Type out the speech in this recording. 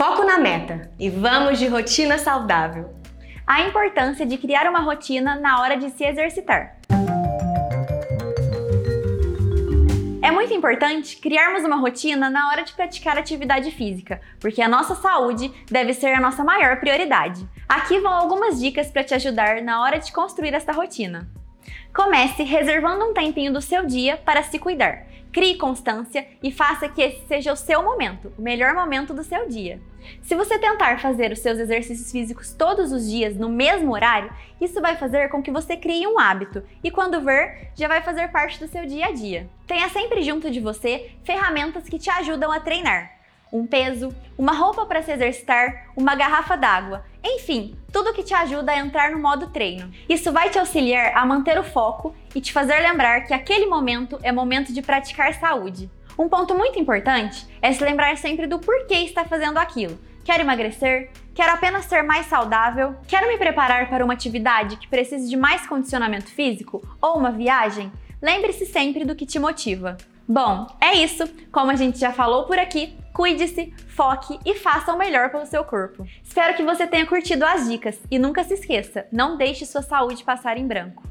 Foco na meta e vamos de rotina saudável. A importância de criar uma rotina na hora de se exercitar. É muito importante criarmos uma rotina na hora de praticar atividade física, porque a nossa saúde deve ser a nossa maior prioridade. Aqui vão algumas dicas para te ajudar na hora de construir essa rotina. Comece reservando um tempinho do seu dia para se cuidar. Crie constância e faça que esse seja o seu momento, o melhor momento do seu dia. Se você tentar fazer os seus exercícios físicos todos os dias no mesmo horário, isso vai fazer com que você crie um hábito e quando ver, já vai fazer parte do seu dia a dia. Tenha sempre junto de você ferramentas que te ajudam a treinar um peso, uma roupa para se exercitar, uma garrafa d'água, enfim, tudo que te ajuda a entrar no modo treino. Isso vai te auxiliar a manter o foco e te fazer lembrar que aquele momento é momento de praticar saúde. Um ponto muito importante é se lembrar sempre do porquê está fazendo aquilo. Quero emagrecer? Quero apenas ser mais saudável? Quero me preparar para uma atividade que precise de mais condicionamento físico? Ou uma viagem? Lembre-se sempre do que te motiva. Bom, é isso. Como a gente já falou por aqui, cuide-se, foque e faça o melhor pelo seu corpo. Espero que você tenha curtido as dicas e nunca se esqueça, não deixe sua saúde passar em branco.